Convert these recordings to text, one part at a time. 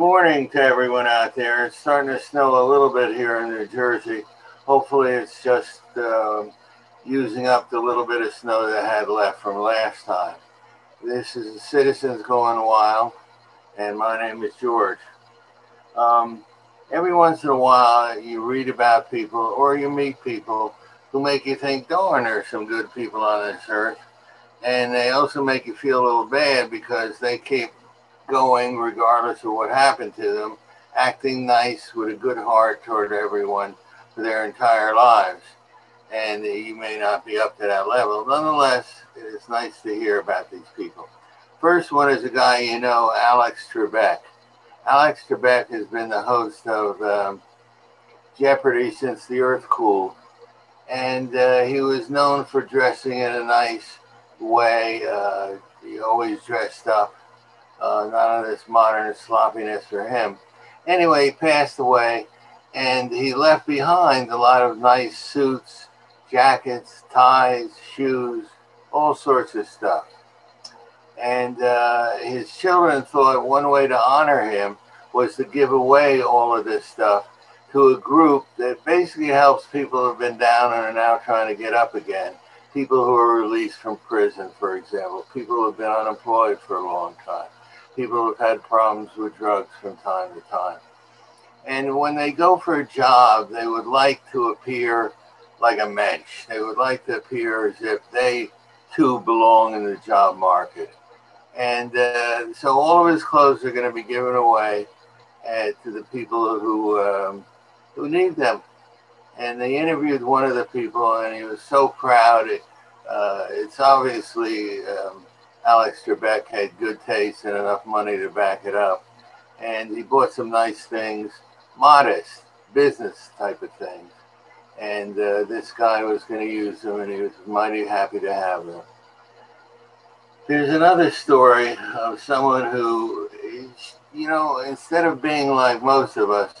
morning to everyone out there. It's starting to snow a little bit here in New Jersey. Hopefully, it's just um, using up the little bit of snow that I had left from last time. This is Citizens Gone Wild, and my name is George. Um, every once in a while, you read about people or you meet people who make you think, darn, there's some good people on this earth. And they also make you feel a little bad because they keep going regardless of what happened to them, acting nice with a good heart toward everyone for their entire lives. And you may not be up to that level. Nonetheless, it's nice to hear about these people. First one is a guy you know, Alex Trebek. Alex Trebek has been the host of um, Jeopardy since the Earth cooled. And uh, he was known for dressing in a nice way. Uh, he always dressed up uh, none of this modern sloppiness for him. Anyway, he passed away and he left behind a lot of nice suits, jackets, ties, shoes, all sorts of stuff. And uh, his children thought one way to honor him was to give away all of this stuff to a group that basically helps people who've been down and are now trying to get up again. People who are released from prison, for example, people who have been unemployed for a long time people who've had problems with drugs from time to time. And when they go for a job, they would like to appear like a mensch. They would like to appear as if they too belong in the job market. And uh, so all of his clothes are going to be given away uh, to the people who um, who need them. And they interviewed one of the people, and he was so proud. It, uh, it's obviously um, Alex Trebek had good taste and enough money to back it up. And he bought some nice things, modest business type of things. And uh, this guy was going to use them, and he was mighty happy to have them. There's another story of someone who, you know, instead of being like most of us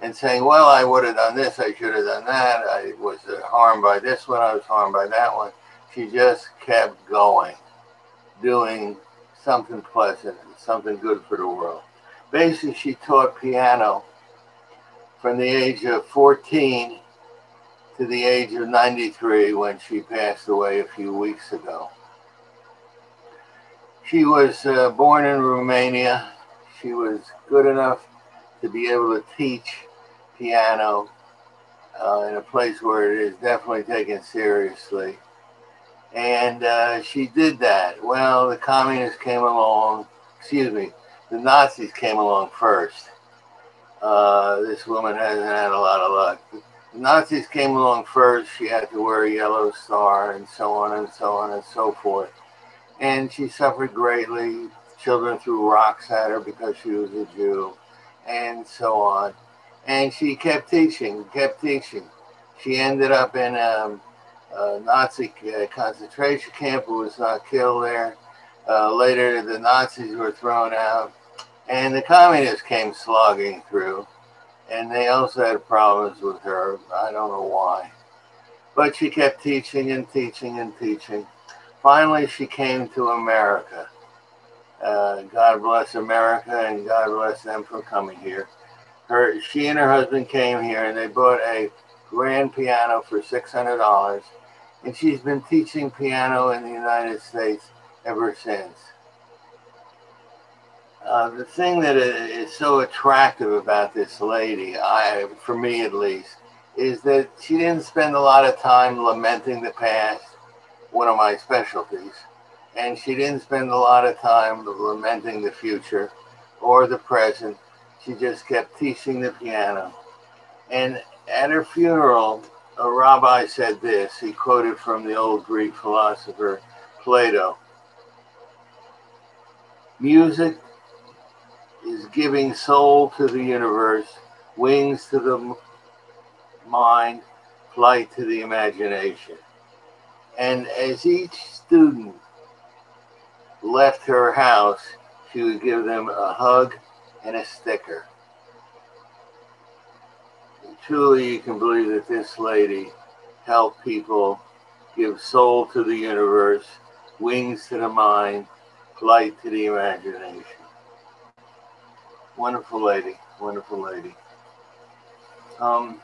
and saying, well, I would have done this, I should have done that, I was harmed by this one, I was harmed by that one, she just kept going doing something pleasant, something good for the world. Basically, she taught piano from the age of 14 to the age of 93 when she passed away a few weeks ago. She was uh, born in Romania. She was good enough to be able to teach piano uh, in a place where it is definitely taken seriously. And uh, she did that. Well, the communists came along, excuse me, the Nazis came along first. Uh, this woman hasn't had a lot of luck. The Nazis came along first. She had to wear a yellow star and so on and so on and so forth. And she suffered greatly. Children threw rocks at her because she was a Jew and so on. And she kept teaching, kept teaching. She ended up in um, uh, Nazi uh, concentration camp who was not killed there. Uh, later, the Nazis were thrown out, and the communists came slogging through, and they also had problems with her. I don't know why. But she kept teaching and teaching and teaching. Finally, she came to America. Uh, God bless America and God bless them for coming here. Her, she and her husband came here and they bought a grand piano for $600 and she's been teaching piano in the United States ever since. Uh, the thing that is so attractive about this lady, I, for me at least, is that she didn't spend a lot of time lamenting the past, one of my specialties, and she didn't spend a lot of time lamenting the future or the present. She just kept teaching the piano. And at her funeral, a rabbi said this. He quoted from the old Greek philosopher Plato. Music is giving soul to the universe, wings to the mind, flight to the imagination. And as each student left her house, she would give them a hug and a sticker truly you can believe that this lady helped people give soul to the universe, wings to the mind, light to the imagination. Wonderful lady, wonderful lady. Um,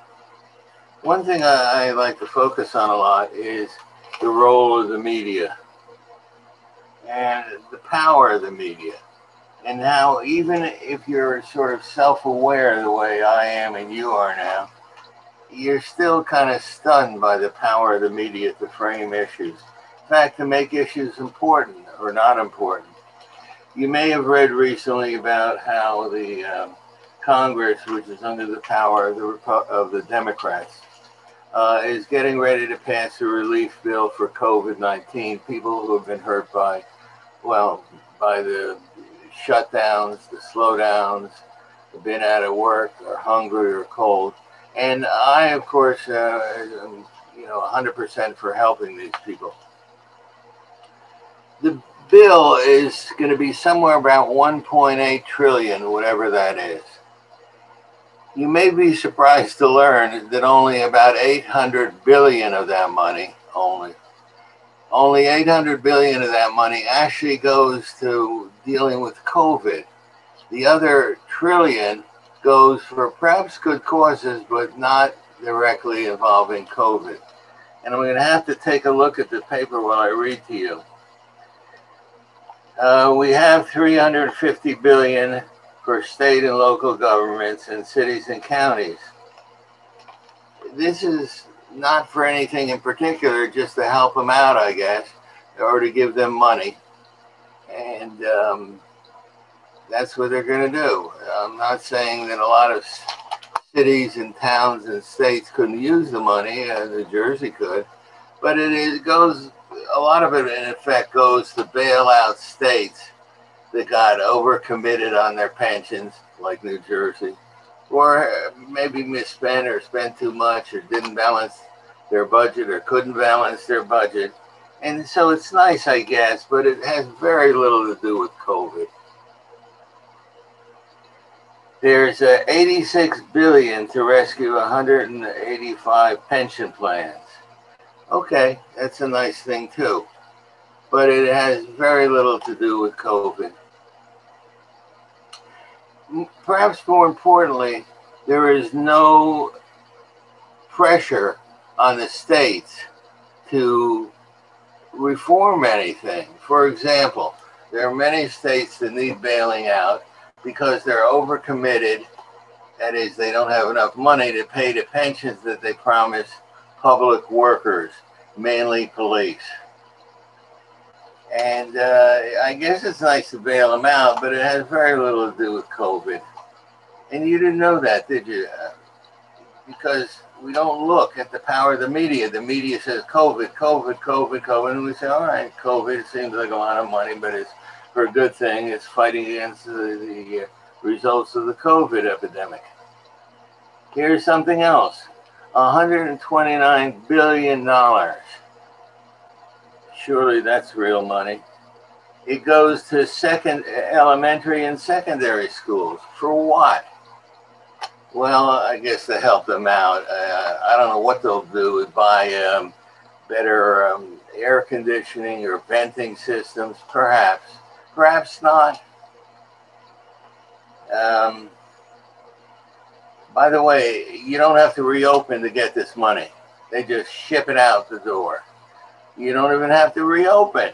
one thing I, I like to focus on a lot is the role of the media and the power of the media. And how, even if you're sort of self aware the way I am and you are now, you're still kind of stunned by the power of the media to frame issues. In fact, to make issues important or not important. You may have read recently about how the um, Congress, which is under the power of the, of the Democrats, uh, is getting ready to pass a relief bill for COVID 19. People who have been hurt by, well, by the shutdowns, the slowdowns, been out of work, or hungry or cold. And I, of course, uh, am, you know, 100% for helping these people. The bill is going to be somewhere about 1.8 trillion, whatever that is. You may be surprised to learn that only about 800 billion of that money, only, only 800 billion of that money actually goes to dealing with COVID. The other trillion goes for perhaps good causes, but not directly involving COVID. And I'm going to have to take a look at the paper while I read to you. Uh, we have 350 billion for state and local governments and cities and counties. This is not for anything in particular, just to help them out, I guess, or to give them money. And um, that's what they're going to do. I'm not saying that a lot of cities and towns and states couldn't use the money, uh, New Jersey could, but it, it goes, a lot of it in effect goes to bail out states that got overcommitted on their pensions, like New Jersey, or maybe misspent or spent too much or didn't balance their budget or couldn't balance their budget. And so it's nice, I guess, but it has very little to do with COVID. There's uh, 86 billion to rescue 185 pension plans. Okay, that's a nice thing too, but it has very little to do with COVID. Perhaps more importantly, there is no pressure on the states to reform anything. For example, there are many states that need bailing out because they're overcommitted. That is, they don't have enough money to pay the pensions that they promise public workers, mainly police. And uh, I guess it's nice to bail them out, but it has very little to do with COVID. And you didn't know that, did you? Because we don't look at the power of the media. The media says COVID, COVID, COVID, COVID, and we say, all right, COVID, seems like a lot of money, but it's for a good thing. It's fighting against the, the uh, results of the COVID epidemic. Here's something else $129 billion. Surely that's real money. It goes to second elementary and secondary schools. For what? Well, I guess to help them out. Uh, I don't know what they'll do. Buy um, better um, air conditioning or venting systems, perhaps perhaps not. Um, by the way, you don't have to reopen to get this money. They just ship it out the door. You don't even have to reopen.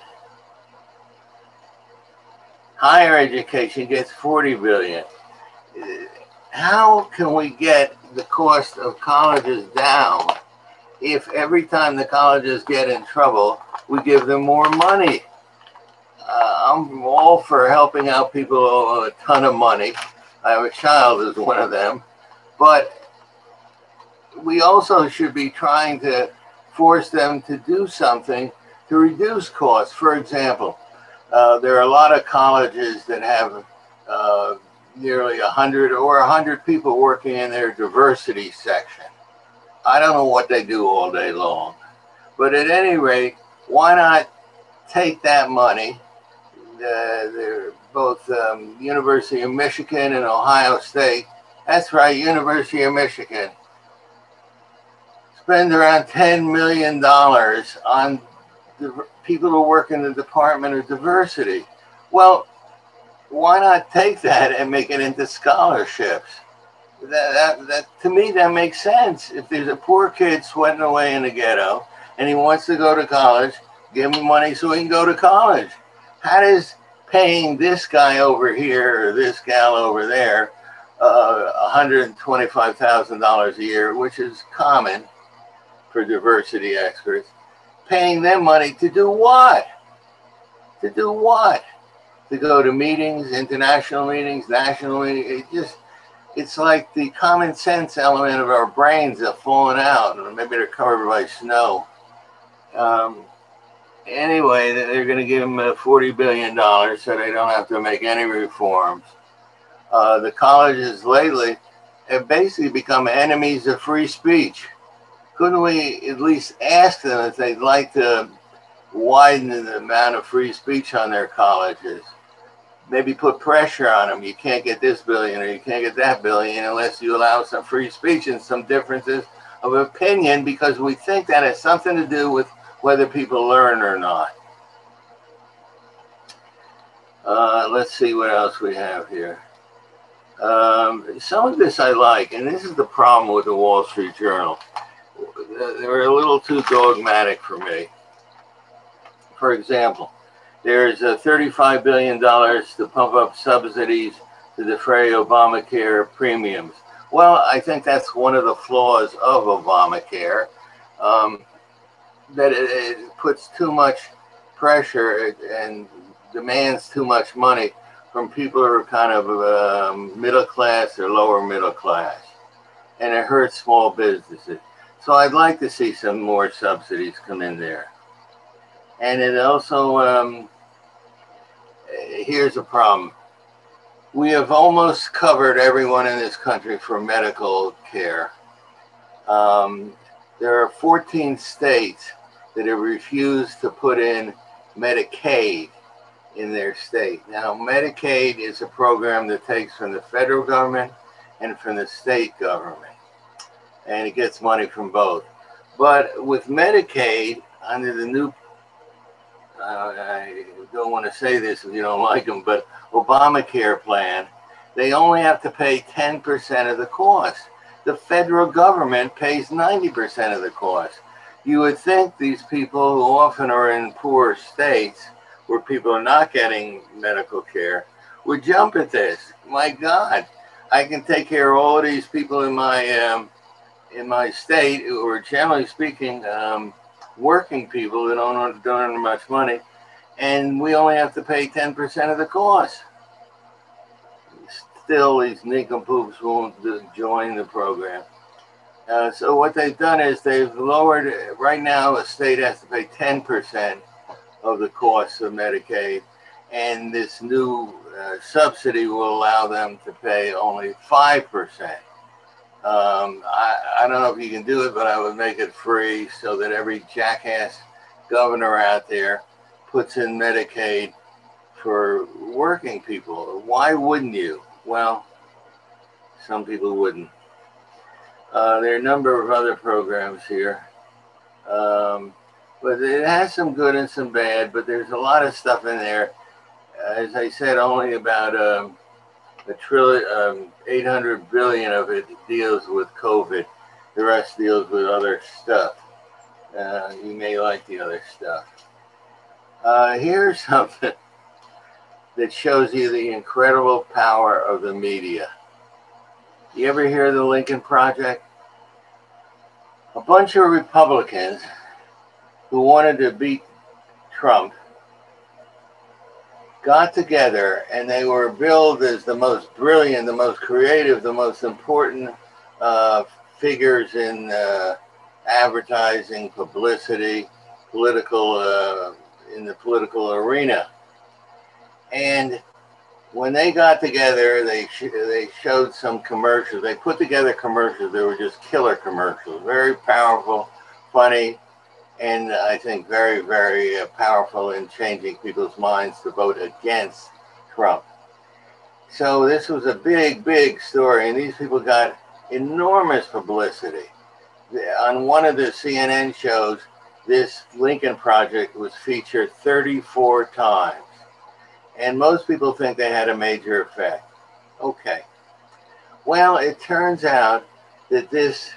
Higher education gets 40 billion. How can we get the cost of colleges down if every time the colleges get in trouble, we give them more money? Uh, I'm all for helping out people who owe a ton of money. I have a child as one of them, but we also should be trying to force them to do something to reduce costs. For example, uh, there are a lot of colleges that have uh, nearly 100 or 100 people working in their diversity section. I don't know what they do all day long, but at any rate, why not take that money uh, they're both um, University of Michigan and Ohio State. That's right, University of Michigan. Spend around $10 million on the people who work in the Department of Diversity. Well, why not take that and make it into scholarships? That, that, that to me that makes sense. If there's a poor kid sweating away in the ghetto and he wants to go to college, give him money so he can go to college. How does paying this guy over here or this gal over there uh, $125,000 a year, which is common for diversity experts, paying them money to do what? To do what? To go to meetings, international meetings, national meetings. It just, it's like the common sense element of our brains have fallen out, and maybe they're covered by snow. Um, anyway, they're going to give them $40 billion so they don't have to make any reforms. Uh, the colleges lately have basically become enemies of free speech. Couldn't we at least ask them if they'd like to widen the amount of free speech on their colleges? Maybe put pressure on them. You can't get this billion or you can't get that billion unless you allow some free speech and some differences of opinion because we think that has something to do with whether people learn or not. Uh, let's see what else we have here. Um, some of this I like, and this is the problem with the Wall Street Journal. They're a little too dogmatic for me. For example, there's a $35 billion to pump up subsidies to defray Obamacare premiums. Well, I think that's one of the flaws of Obamacare. Um, that it, it puts too much pressure and demands too much money from people who are kind of um, middle class or lower middle class, and it hurts small businesses. So I'd like to see some more subsidies come in there. And it also, um, here's a problem. We have almost covered everyone in this country for medical care. Um, there are 14 states that have refused to put in Medicaid in their state. Now, Medicaid is a program that takes from the federal government and from the state government, and it gets money from both. But with Medicaid, under the new, uh, I don't want to say this if you don't like them, but Obamacare plan, they only have to pay 10% of the cost. The federal government pays 90% of the cost you would think these people who often are in poor states where people are not getting medical care would jump at this. My God, I can take care of all of these people in my um, in my state who are generally speaking um, working people that don't, don't earn much money, and we only have to pay 10% of the cost. Still, these nincompoops won't join the program. Uh, so what they've done is they've lowered, right now a state has to pay 10% of the cost of Medicaid. And this new uh, subsidy will allow them to pay only 5%. Um, I, I don't know if you can do it, but I would make it free so that every jackass governor out there puts in Medicaid for working people. Why wouldn't you? Well, some people wouldn't. Uh, there are a number of other programs here. Um, but it has some good and some bad, but there's a lot of stuff in there. As I said, only about um, a trillion, um, 800 billion of it deals with COVID. The rest deals with other stuff. Uh, you may like the other stuff. Uh, here's something that shows you the incredible power of the media. You ever hear the Lincoln Project? A bunch of Republicans who wanted to beat Trump got together and they were billed as the most brilliant, the most creative, the most important uh, figures in uh, advertising, publicity, political, uh, in the political arena. And when they got together, they sh- they showed some commercials. They put together commercials. They were just killer commercials, very powerful, funny, and I think very very uh, powerful in changing people's minds to vote against Trump. So this was a big big story, and these people got enormous publicity. On one of the CNN shows, this Lincoln Project was featured 34 times And most people think they had a major effect. Okay. Well, it turns out that this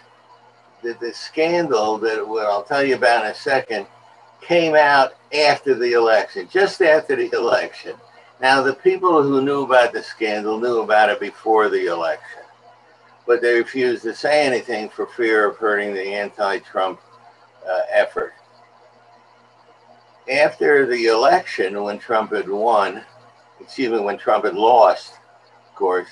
that the scandal that I'll tell you about in a second came out after the election, just after the election. Now, the people who knew about the scandal knew about it before the election, but they refused to say anything for fear of hurting the anti Trump uh, effort. After the election, when Trump had won, excuse me, when Trump had lost, of course,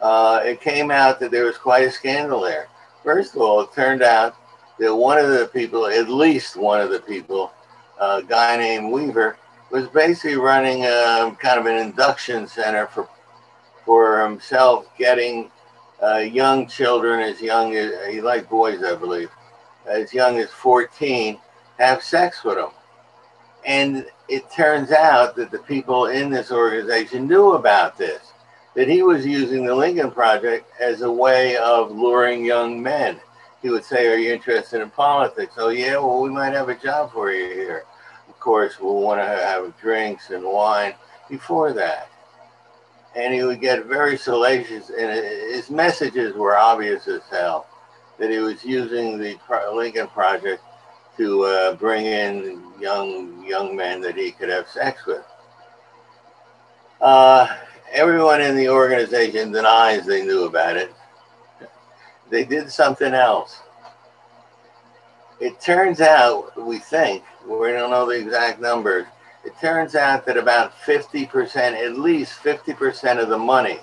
uh, it came out that there was quite a scandal there. First of all, it turned out that one of the people, at least one of the people, a guy named Weaver, was basically running a, kind of an induction center for for himself, getting uh, young children as young as he liked boys, I believe, as young as 14, have sex with him. And it turns out that the people in this organization knew about this, that he was using the Lincoln Project as a way of luring young men. He would say, Are you interested in politics? Oh, yeah, well, we might have a job for you here Of course, we'll want to have drinks and wine before that. And he would get very salacious, and his messages were obvious as hell that he was using the Lincoln Project to uh, bring in young young men that he could have sex with. Uh, everyone in the organization denies they knew about it. They did something else. It turns out, we think, we don't know the exact numbers. It turns out that about 50%, at least 50% of the money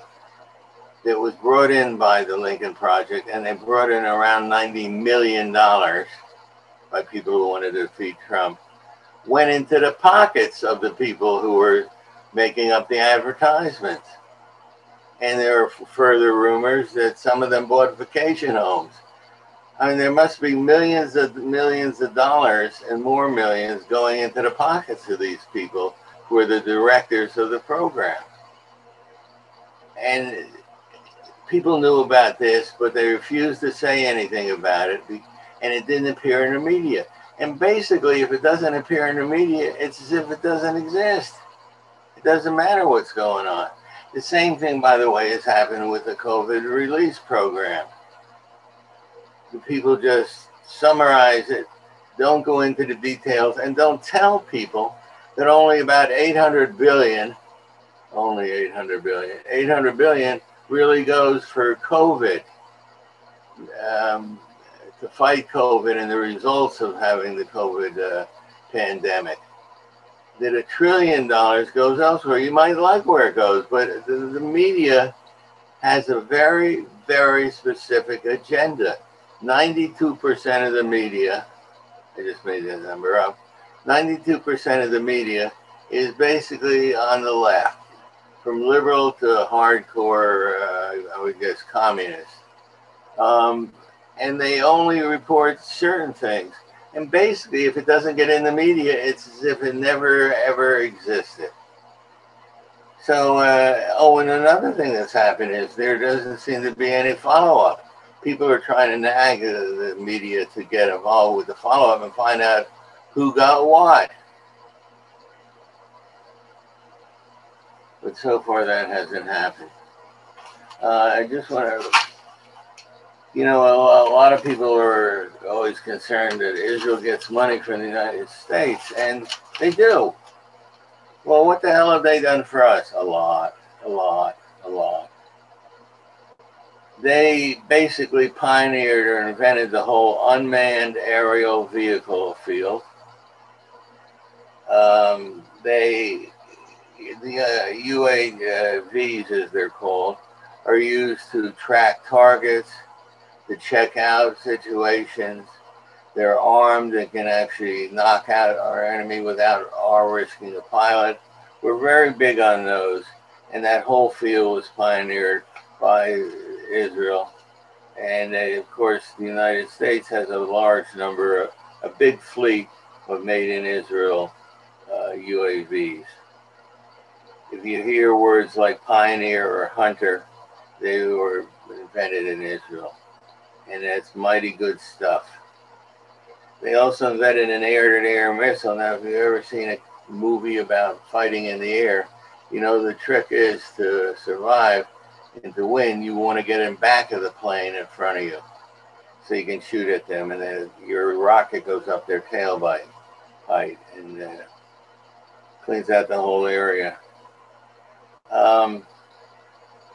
that was brought in by the Lincoln Project, and they brought in around $90 million by people who wanted to defeat Trump, went into the pockets of the people who were making up the advertisements. And there are further rumors that some of them bought vacation homes. I mean, there must be millions of millions of dollars and more millions going into the pockets of these people who are the directors of the program. And people knew about this, but they refused to say anything about it, and it didn't appear in the media. And basically, if it doesn't appear in the media, it's as if it doesn't exist. It doesn't matter what's going on. The same thing, by the way, has happened with the COVID release program the people just summarize it, don't go into the details, and don't tell people that only about 800 billion, only 800 billion, 800 billion really goes for COVID, um, to fight COVID and the results of having the COVID uh, pandemic. That a trillion dollars goes elsewhere. You might like where it goes, but the, the media has a very, very specific agenda 92% of the media, I just made that number up, 92% of the media is basically on the left, from liberal to hardcore, uh, I would guess, communist. Um, and they only report certain things. And basically, if it doesn't get in the media, it's as if it never ever existed. So, uh, oh, and another thing that's happened is there doesn't seem to be any follow up people are trying to nag the media to get involved with the follow up and find out who got what. But so far, that hasn't happened. Uh, I just want to, you know, a, a, lot of people are always concerned that Israel gets money from the United States, and they do. Well, what the hell have they done for us? A lot, a lot, a lot they basically pioneered or invented the whole unmanned aerial vehicle field. Um, they, the uh, UAVs, as they're called, are used to track targets, to check out situations. They're armed and can actually knock out our enemy without our risking the pilot. We're very big on those, and that whole field was pioneered by Israel. And uh, of course, the United States has a large number, a big fleet of made in Israel uh, UAVs. If you hear words like pioneer or hunter, they were invented in Israel. And that's mighty good stuff. They also invented an air to air missile. Now, if you've ever seen a movie about fighting in the air, You know, the trick is to survive and to win, you want to get in back of the plane in front of you so you can shoot at them, and then your rocket goes up their tailbite height and uh, cleans out the whole area. Um,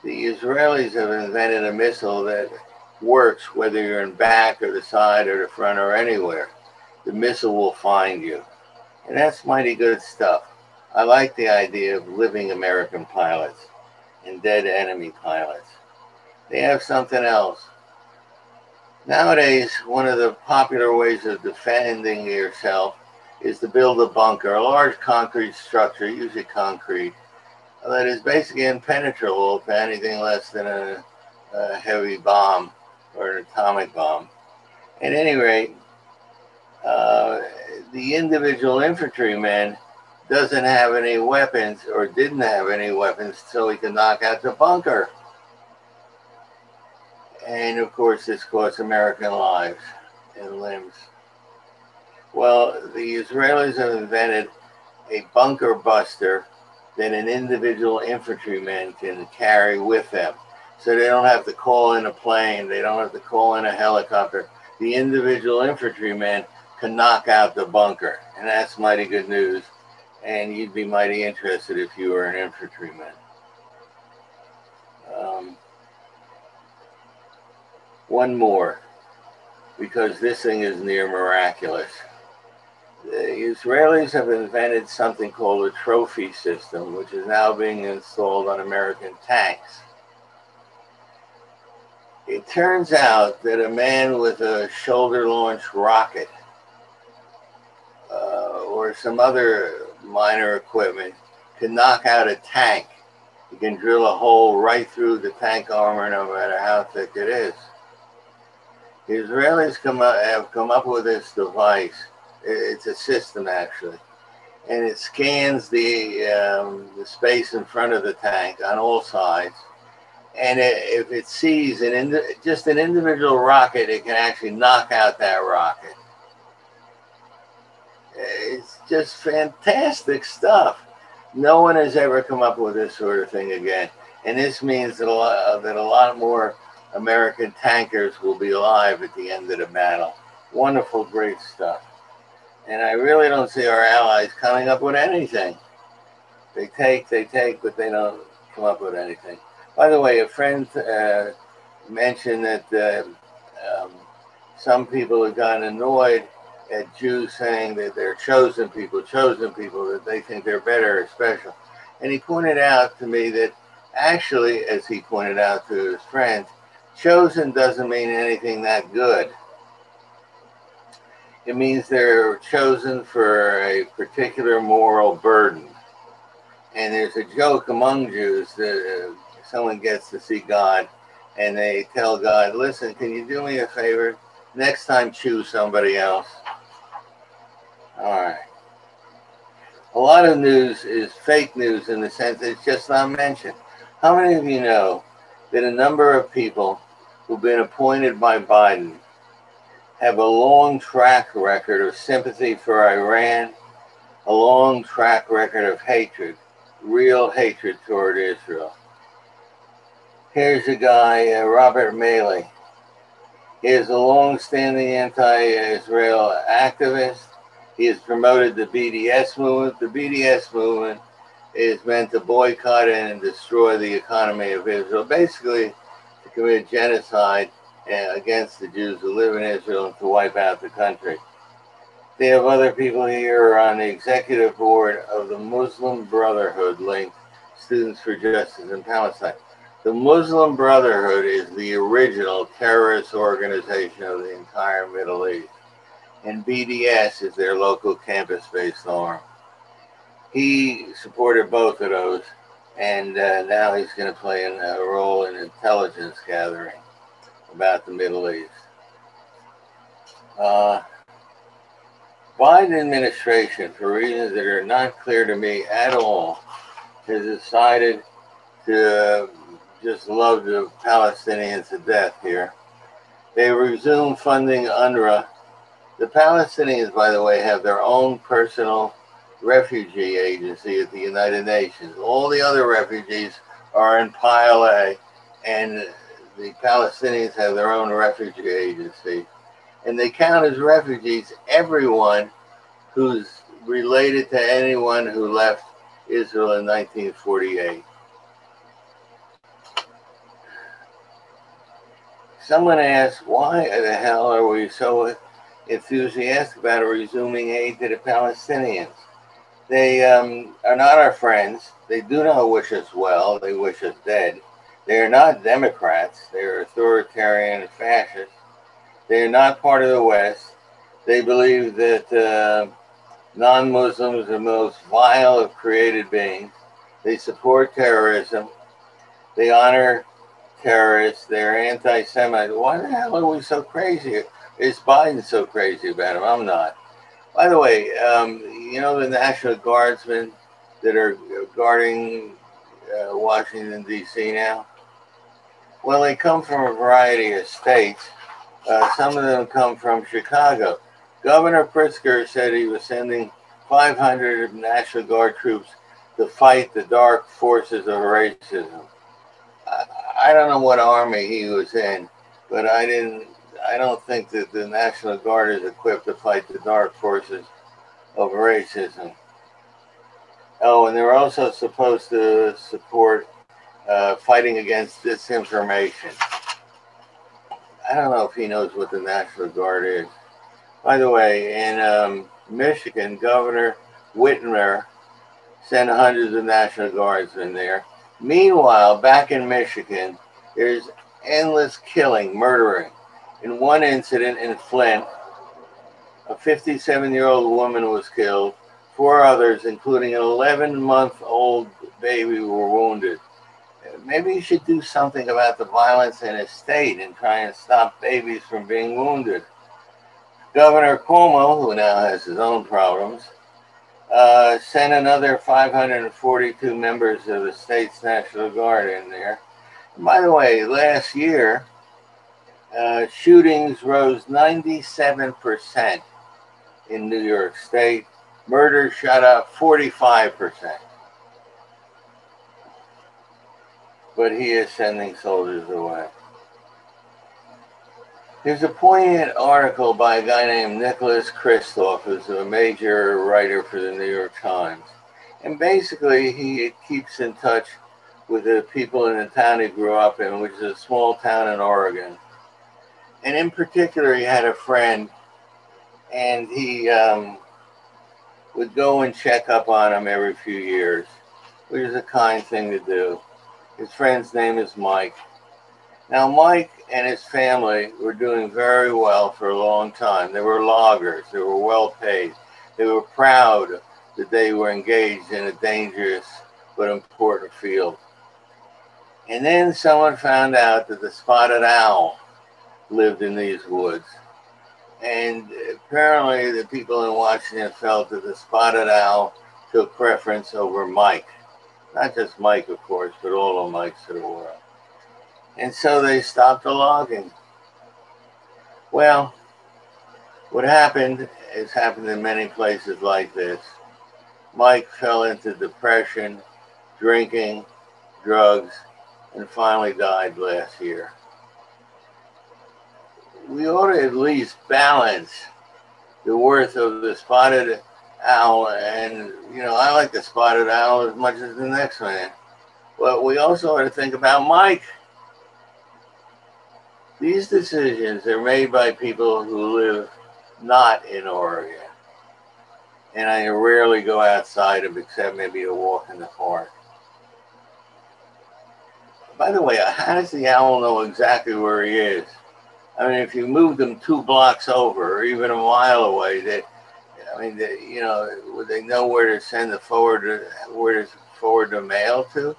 the Israelis have invented a missile that works whether you're in back or the side or the front or anywhere. The missile will find you. And that's mighty good stuff. I like the idea of living American pilots and dead enemy pilots. They have something else. Nowadays, one of the popular ways of defending yourself is to build a bunker, a large concrete structure, usually concrete, that is basically impenetrable to anything less than a, a heavy bomb or an atomic bomb. At any rate, uh, the individual infantryman doesn't have any weapons or didn't have any weapons so he can knock out the bunker. And of course, this costs American lives and limbs. Well, the Israelis have invented a bunker buster that an individual infantryman can carry with them. So they don't have to call in a plane, they don't have to call in a helicopter. The individual infantryman can knock out the bunker. And that's mighty good news and you'd be mighty interested if you were an infantryman. Um, one more, because this thing is near miraculous. The Israelis have invented something called a trophy system, which is now being installed on American tanks. It turns out that a man with a shoulder launched rocket uh, or some other minor equipment can knock out a tank. You can drill a hole right through the tank armor, no matter how thick it is. The Israelis come up, have come up with this device. It's a system, actually. And it scans the, um, the space in front of the tank on all sides. And it, if it sees an indi- just an individual rocket, it can actually knock out that rocket. It's just fantastic stuff. No one has ever come up with this sort of thing again. And this means that a lot, uh, that a lot more American tankers will be alive at the end of the battle. Wonderful, great stuff. And I really don't see our allies coming up with anything. They take, they take, but they don't come up with anything. By the way, a friend uh, mentioned that uh, um, some people have gotten annoyed at Jews saying that they're chosen people, chosen people, that they think they're better or special. And he pointed out to me that actually, as he pointed out to his friends, chosen doesn't mean anything that good. It means they're chosen for a particular moral burden. And there's a joke among Jews that uh, someone gets to see God and they tell God, listen, can you do me a favor? Next time, choose somebody else. All right. A lot of news is fake news in the sense it's just not mentioned. How many of you know that a number of people who've been appointed by Biden have a long track record of sympathy for Iran, a long track record of hatred, real hatred toward Israel? Here's a guy, uh, Robert Malley. He is a long-standing anti-Israel activist he has promoted the BDS movement. The BDS movement is meant to boycott and destroy the economy of Israel, basically to commit genocide uh, against the Jews who live in Israel and to wipe out the country. They have other people here on the executive board of the Muslim Brotherhood linked Students for Justice in Palestine. The Muslim Brotherhood is the original terrorist organization of the entire Middle East and BDS is their local campus based arm. He supported both of those, and uh, now he's going to play a role in intelligence gathering about the Middle East. Uh, Biden administration, for reasons that are not clear to me at all, has decided to just love the Palestinians to death here. They resumed funding UNRWA the Palestinians, by the way, have their own personal refugee agency at the United Nations. All the other refugees are in Pile A, and the Palestinians have their own refugee agency. And they count as refugees everyone who's related to anyone who left Israel in 1948. Someone asked, why the hell are we so enthusiastic about resuming aid to the Palestinians? They um, are not our friends. They do not wish us well. They wish us dead. They are not Democrats. They are authoritarian and fascist. They are not part of the West. They believe that uh, non Muslims are the most vile of created beings. They support terrorism. They honor terrorists. They're anti Semite. Why the hell are we so crazy? Is Biden so crazy about them? I'm not. By the way, um, you know the National Guardsmen that are guarding uh, Washington, D.C. now? Well, they come from a variety of states. Uh, some of them come from Chicago. Governor Pritzker said he was sending 500 National Guard troops to fight the dark forces of racism. I, don't know what army he was in, but I didn't I don't think that the National Guard is equipped to fight the dark forces of racism. Oh, and they're also supposed to support uh, fighting against disinformation. I don't know if he knows what the National Guard is. By the way, in um, Michigan, Governor Whitmer sent hundreds of National Guardsmen there. Meanwhile, back in Michigan, there's endless killing, murdering in one incident in Flint, a 57 year old woman was killed. Four others, including an 11 month old baby, were wounded. Maybe you should do something about the violence in his state and try and stop babies from being wounded. Governor Cuomo, who now has his own problems, uh, sent another 542 members of the state's National Guard in there. And by the way, last year, uh, shootings rose 97% in New York State. Murder shot up 45%. But he is sending soldiers away. There's a poignant article by a guy named Nicholas Kristof, who's a major writer for the New York Times. And basically, he keeps in touch with the people in the town he grew up in, which is a small town in Oregon and in particular, he had a friend, and he um, would go and check up on him every few years, which is a kind thing to do. His friend's name is Mike. Now, Mike and his family were doing very well for a long time. They were loggers, they were well paid, they were proud that they were engaged in a dangerous but important field. And then someone found out that the spotted owl lived in these woods. And apparently, the people in Washington felt that the spotted owl took preference over Mike. Not just Mike, of course, but all the Mikes of the world. And so they stopped the logging. Well, what happened has happened in many places like this. Mike fell into depression, drinking, drugs, and finally died last year we ought to at least balance the worth of the spotted owl. And, you know, I like the spotted owl as much as the next man. But we also ought to think about Mike. These decisions are made by people who live not in Oregon. And I rarely go outside of except maybe a walk in the park. By the way, how does the owl know exactly where he is? I mean, if you move them two blocks over or even a mile away, they, I mean, they, you know, would they know where to send the forward, where to forward the mail to?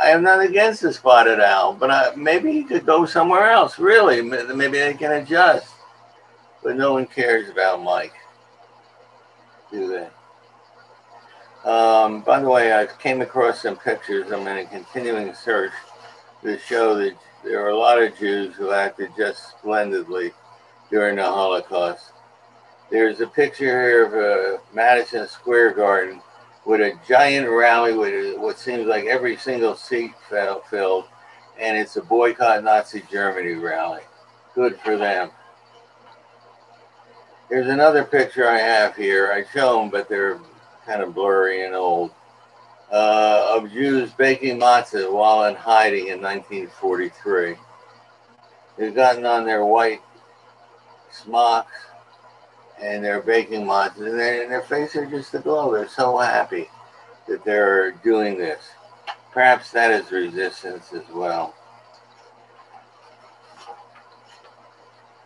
I am not against the spotted owl, but I, maybe he could go somewhere else. Really, maybe they can adjust. But no one cares about Mike, do they? Um, by the way, I came across some pictures. I'm in a continuing search to show that there are a lot of Jews who acted just splendidly during the Holocaust. There's a picture here of a Madison Square Garden with a giant rally with what seems like every single seat filled, and it's a boycott Nazi Germany rally. Good for them. Here's another picture I have here. I show them, but they're kind of blurry and old. Uh, of Jews baking matzah while in hiding in 1943. They've gotten on their white smocks and they're baking matzah, and, and their faces are just aglow. They're so happy that they're doing this. Perhaps that is resistance as well.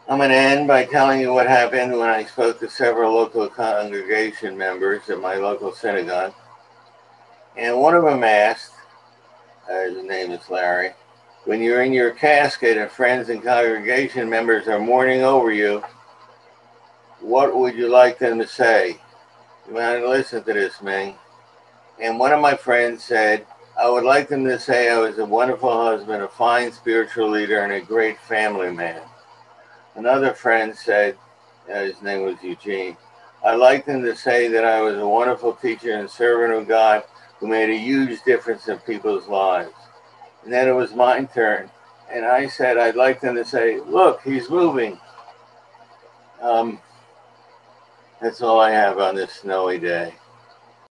I'm going to end by telling you what happened when I spoke to several local congregation members at my local synagogue. And one of them asked, uh, his name is Larry, when you're in your casket and friends and congregation members are mourning over you, what would you like them to say? You want to listen to this, Ming. And one of my friends said, I would like them to say I was a wonderful husband, a fine spiritual leader, and a great family man. Another friend said, uh, his name was Eugene, I'd like them to say that I was a wonderful teacher and servant of God who made a huge difference in people's lives. And then it was my turn. And I said, I'd like them to say, look, he's moving. Um, that's all I have on this snowy day.